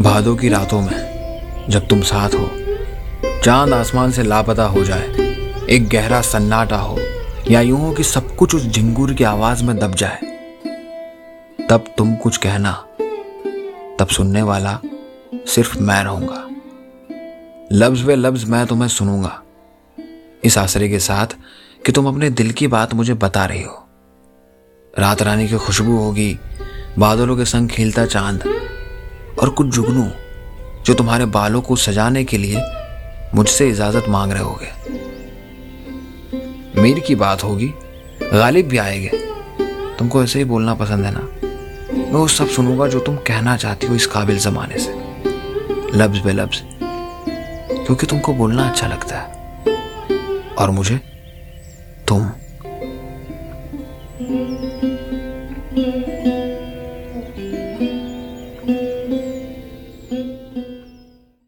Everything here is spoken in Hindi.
भादों की रातों में, जब तुम साथ हो, चाँद आसमान से लापता हो जाए, एक गहरा सन्नाटा हो, या यूँ हो कि सब कुछ उस झिंगुर की आवाज़ में दब जाए, तब तुम कुछ कहना, तब सुनने वाला सिर्फ़ मैं रहूँगा। लफ्ज वे लफ्ज मैं तुम्हें सुनूँगा, इस आसरे के साथ कि तुम अपने दिल की बात मुझे बता रही हो। रात रानी की खुशबू होगी, बादलों के संग खेलता चाँद और कुछ जुगनू, जो तुम्हारे बालों को सजाने के लिए मुझसे इजाज़त मांग रहे होगे। मीर की बात होगी, गालिब भी आएँगे। तुमको ऐसे ही बोलना पसंद है ना? मैं वो सब सुनूँगा जो तुम कहना चाहती हो इस काबिल जमाने से। लफ्ज बे लफ्ज, क्योंकि तुमको बोलना अच्छा लगता है। और मुझे, तुम। thank you